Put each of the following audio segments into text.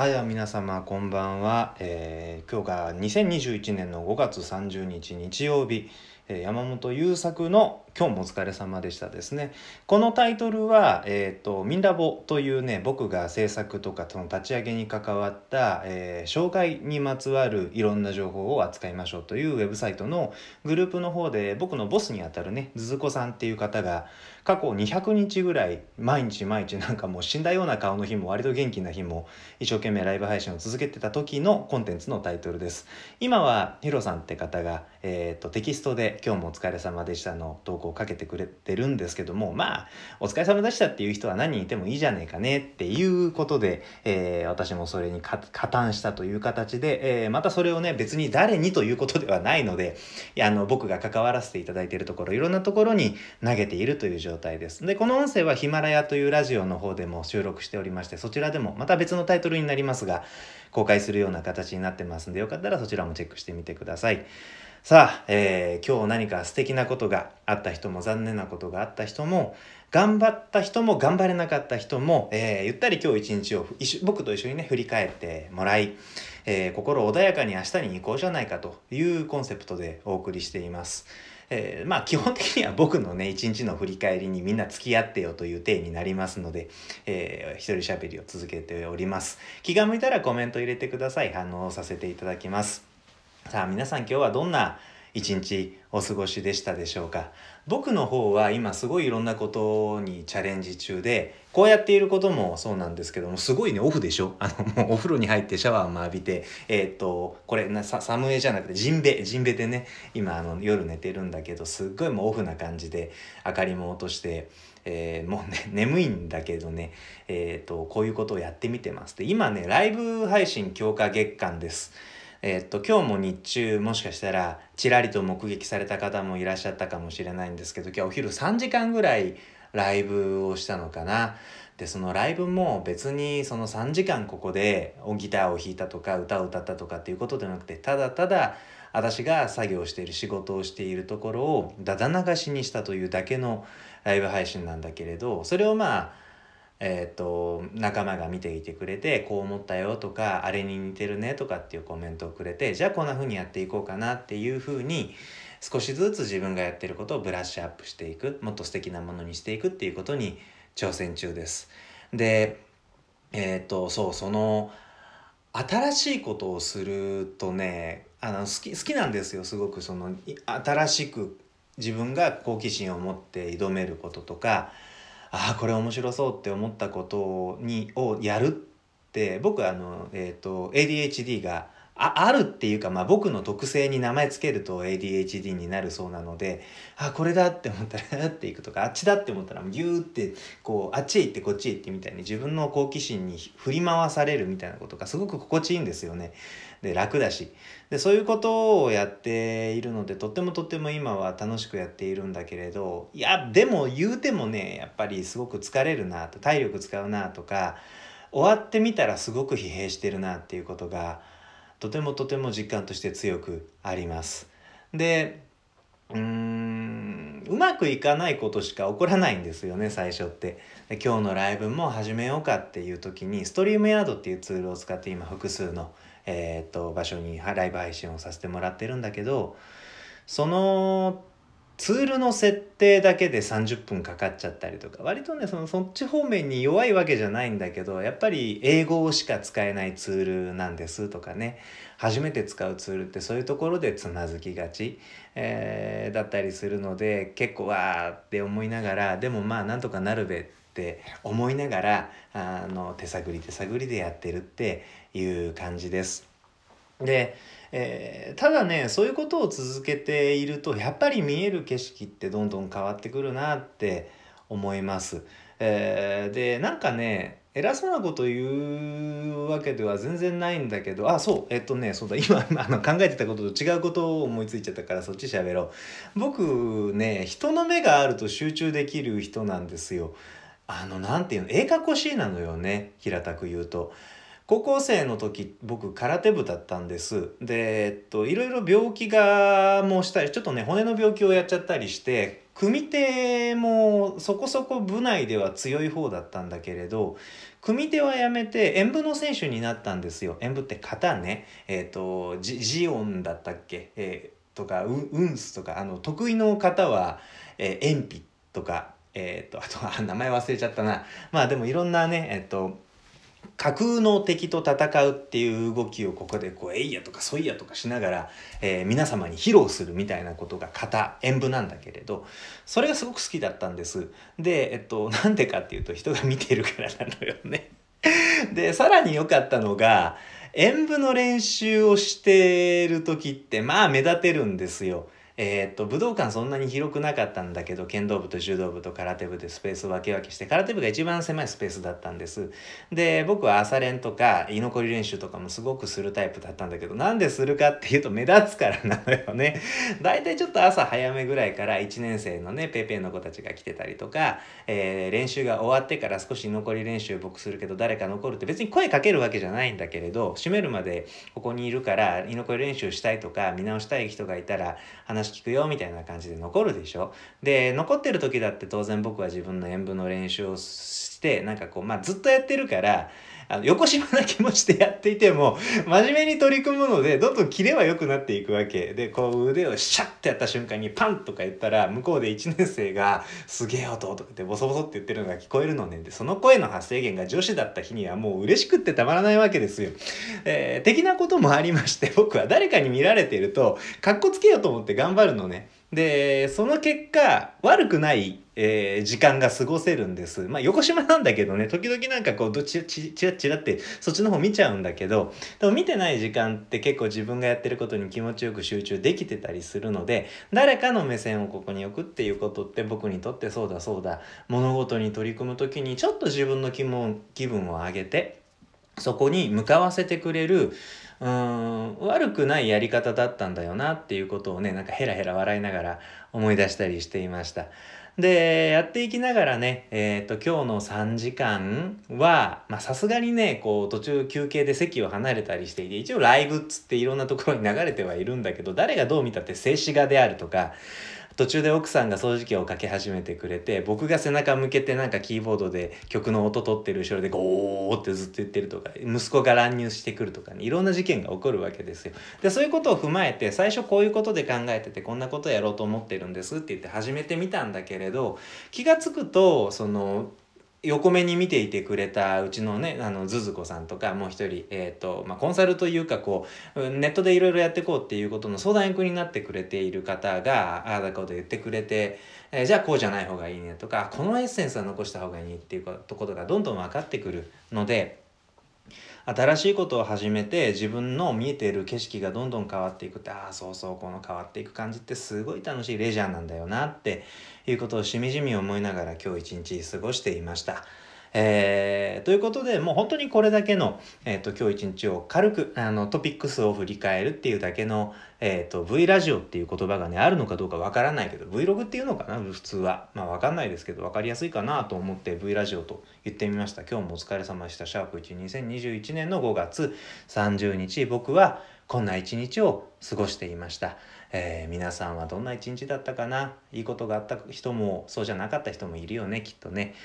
はい、皆様こんばんは、えー今日が2021年の5月30日日曜日、えー山本優作の「今日もお疲れ様でした」ですね。このタイトルは「えー、とミンラボ」というね僕が制作とかその立ち上げに関わった、えー障害にまつわるいろんな情報を扱いましょうというウェブサイトのグループの方で僕のボスにあたるねずずこさんっていう方が過去200日ぐらい毎日毎日なんかもう死んだような顔の日も割と元気な日も一生懸命ライブ配信を続けてた時のコンテンツのタイトルです。今はヒロさんって方が、えー、とテキストで「今日もお疲れ様でした」の投稿をかけてくれてるんですけどもまあお疲れ様でしたっていう人は何人いてもいいじゃねえかねっていうことで、えー私もそれに加担したという形で、えーまたそれをね別に誰にということではないのでいやあの僕が関わらせていただいているところいろんなところに投げているという状態です。でこの音声はヒマラヤというラジオの方でも収録しておりましてそちらでもまた別のタイトルになりますが公開するような形になってますんでよかったらそちらもチェックしてみてください。さあ、えー今日何か素敵なことがあった人も残念なことがあった人も頑張った人も頑張れなかった人も、えーゆったり今日一日を僕と一緒にね振り返ってもらい、えー心穏やかに明日に行こうじゃないかというコンセプトでお送りしています。えーまあ基本的には僕のね一日の振り返りにみんな付き合ってよという体になりますので、えー一人喋りを続けております。気が向いたらコメント入れてください。反応させていただきます。さあ皆さん今日はどんな一日お過ごしでしたでしょうか？僕の方は今すごいいろんなことにチャレンジ中でこうやっていることもそうなんですけどもすごいねオフでしょ？あのもうお風呂に入ってシャワーも浴びてえーっとこれなサムエじゃなくてジンベジンベでね今あの夜寝てるんだけどすっごいもうオフな感じで明かりも落として、えーもうね 眠いんだけどねえーっとこういうことをやってみてます。で今ねライブ配信強化月間です。えーっと今日も日中もしかしたらちらりと目撃された方もいらっしゃったかもしれないんですけど今日お昼3時間ぐらいライブをしたのかな。でそのライブも別にその3時間ここでギターを弾いたとか歌を歌ったとかっていうことではなくてただただ私が作業している仕事をしているところをだだ流しにしたというだけのライブ配信なんだけれどそれをまあえー、と仲間が見ていてくれてこう思ったよとかあれに似てるねとかっていうコメントをくれてじゃあこんな風にやっていこうかなっていう風に少しずつ自分がやってることをブラッシュアップしていくもっと素敵なものにしていくっていうことに挑戦中です。でえっ、とそうその新しいことをするとねあの好き好きなんですよすごくその新しく自分が好奇心を持って挑めることとかああこれ面白そうって思ったことにをやるって僕あの、えー、と ADHD がああるっていうか、まあ、僕の特性に名前つけると ADHD になるそうなのであこれだって思ったらっていくとかあっちだって思ったらギューってこうあっちへ行ってこっちへ行ってみたいに自分の好奇心に振り回されるみたいなことがすごく心地いいんですよね。で楽だしでそういうことをやっているのでとってもとっても今は楽しくやっているんだけれどいやでも言うてもねやっぱりすごく疲れるなと体力使うなとか終わってみたらすごく疲弊してるなっていうことがとてもとても実感として強くあります。でうーんうまくいかないことしか起こらないんですよね最初ってで今日のライブも始めようかっていう時にストリームヤードっていうツールを使って今複数の、えーっと場所にライブ配信をさせてもらってるんだけどそのツールの設定だけで30分かかっちゃったりとか割とねそのそっち方面に弱いわけじゃないんだけどやっぱり英語しか使えないツールなんですとかね初めて使うツールってそういうところでつまずきがち、えーだったりするので結構わーって思いながらでもまあなんとかなるべって思いながらあの手探り手探りでやってるっていう感じです。で、えーただねそういうことを続けているとやっぱり見える景色ってどんどん変わってくるなって思います。えーでなんかね偉そうなこと言うわけでは全然ないんだけどあそうえっとねそうだ今 あの考えてたことと違うことを思いついちゃったからそっち喋ろう。僕ね人の目があると集中できる人なんですよ。あのなんていうのええかこしいなのよね平たく言うと。高校生の時僕空手部だったんです。でえっといろいろ病気がもうしたりちょっとね骨の病気をやっちゃったりして組手もそこそこ部内では強い方だったんだけれど組手はやめて演舞の選手になったんですよ。演舞って型ね。えっ、とジジオンだったっけ、えー、とかウンスとかあの得意の方は、えー、鉛筆とかえっ、とあとは名前忘れちゃったな。まあでもいろんなねえっ、と架空の敵と戦うっていう動きをここでこう「えいや」とか「そいや」とかしながら、えー、皆様に披露するみたいなことが型演舞なんだけれどそれがすごく好きだったんです。でえっと なんでかっていうと人が見てるからなのよね。でさらに良かったのが演舞の練習をしてる時ってまあ目立てるんですよ。えー、っと武道館そんなに広くなかったんだけど剣道部と柔道部と空手部でスペースを分け分けして空手部が一番狭いスペースだったんです。で僕は朝練とか居残り練習とかもすごくするタイプだったんだけどなんでするかっていうと目立つからなのよね。大体ちょっと朝早めぐらいから1年生のねペーペーの子たちが来てたりとか、えー、練習が終わってから少し居残り練習僕するけど誰か残るって別に声かけるわけじゃないんだけれど閉めるまでここにいるから居残り練習したいとか見直したい人がいたら話聞くよみたいな感じで残るでしょ？で残ってる時だって当然僕は自分の演舞の練習をしてなんかこうまあずっとやってるからあの横島な気持ちでやっていても真面目に取り組むのでどんどんキレは良くなっていくわけでこう腕をシャッてやった瞬間にパンとか言ったら向こうで1年生が「すげえ音」とかってボソボソって言ってるのが聞こえるのねでその声の発生源が女子だった日にはもう嬉しくってたまらないわけですよ。えー、的なこともありまして僕は誰かに見られているとかっこつけようと思って頑張るのね。で、その結果、悪くない、えー、時間が過ごせるんです。まあ、横島なんだけどね、時々なんかこう、どちちちらちらってそっちの方見ちゃうんだけど、でも見てない時間って結構自分がやってることに気持ちよく集中できてたりするので、誰かの目線をここに置くっていうことって僕にとってそうだそうだ、物事に取り組む時にちょっと自分の気分気分を上げて、そこに向かわせてくれる、悪くないやり方だったんだよなっていうことをねなんかヘラヘラ笑いながら思い出したりしていました。でやっていきながらね、えーと、今日の3時間はさすがにねこう途中休憩で席を離れたりしていて一応ライブっつっていろんなところに流れてはいるんだけど誰がどう見たって静止画であるとか途中で奥さんが掃除機をかけ始めてくれて僕が背中向けてなんかキーボードで曲の音取ってる後ろでゴーってずっと言ってるとか息子が乱入してくるとかねいろんな事件が起こるわけですよ。でそういうことを踏まえて最初こういうことで考えててこんなことやろうと思ってるんですって言って始めてみたんだけれど気が付くとその横目に見ていてくれたうちのねあのズズ子さんとかもう一人、えーとまあ、コンサルというかこうネットでいろいろやっていこうっていうことの相談役になってくれている方がああだこと言ってくれて、えー、じゃあこうじゃない方がいいねとかこのエッセンスは残した方がいいっていうことがどんどん分かってくるので新しいことを始めて自分の見えている景色がどんどん変わっていくってああそうそうこの変わっていく感じってすごい楽しいレジャーなんだよなっていうことをしみじみ思いながら今日一日過ごしていました。えー、ということでもう本当にこれだけの、えーと、今日一日を軽くあのトピックスを振り返るっていうだけの、えーと、V ラジオっていう言葉がねあるのかどうかわからないけど Vlog っていうのかな普通はまあわかんないですけど分かりやすいかなと思って V ラジオと言ってみました今日もお疲れ様でしたシャープ12021年の5月30日僕はこんな一日を過ごしていました。えー、皆さんはどんな一日だったかな？いいことがあった人もそうじゃなかった人もいるよねきっとね。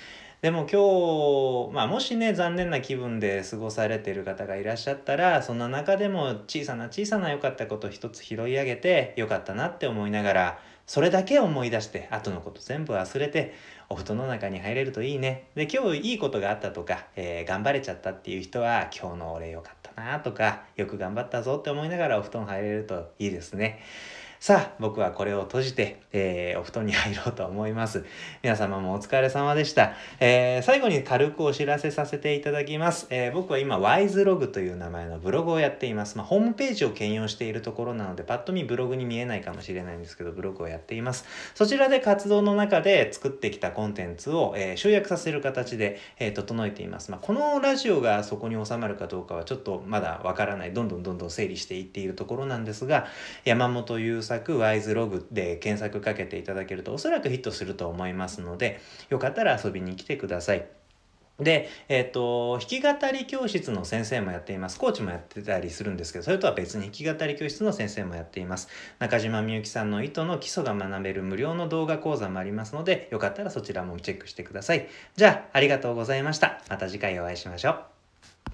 でも今日、まあ、もしね残念な気分で過ごされてる方がいらっしゃったらそんな中でも小さな小さな良かったこと一つ拾い上げて良かったなって思いながらそれだけ思い出して後のこと全部忘れてお布団の中に入れるといいねで今日いいことがあったとか、えー、頑張れちゃったっていう人は今日の俺良かったなとかよく頑張ったぞって思いながらお布団入れるといいですね。さあ、僕はこれを閉じて、えー、お布団に入ろうと思います。皆様もお疲れ様でした。えー、最後に軽くお知らせさせていただきます。えー、僕は今、WISELOG という名前のブログをやっています。まあ、ホームページを兼用しているところなので、パッと見ブログに見えないかもしれないんですけど、ブログをやっています。そちらで活動の中で作ってきたコンテンツを、えー、集約させる形で、えー、整えています。まあ、このラジオがそこに収まるかどうかはちょっとまだわからない。どんどんどんどん整理していっているところなんですが、山本優作 WISELOG で検索かけていただけるとおそらくヒットすると思いますのでよかったら遊びに来てください。で、えっ、と、弾き語り教室の先生もやっています。コーチもやってたりするんですけど、それとは別に弾き語り教室の先生もやっています。中島みゆきさんの糸の基礎が学べる無料の動画講座もありますので、よかったらそちらもチェックしてください。じゃあ、ありがとうございました。また次回お会いしましょう。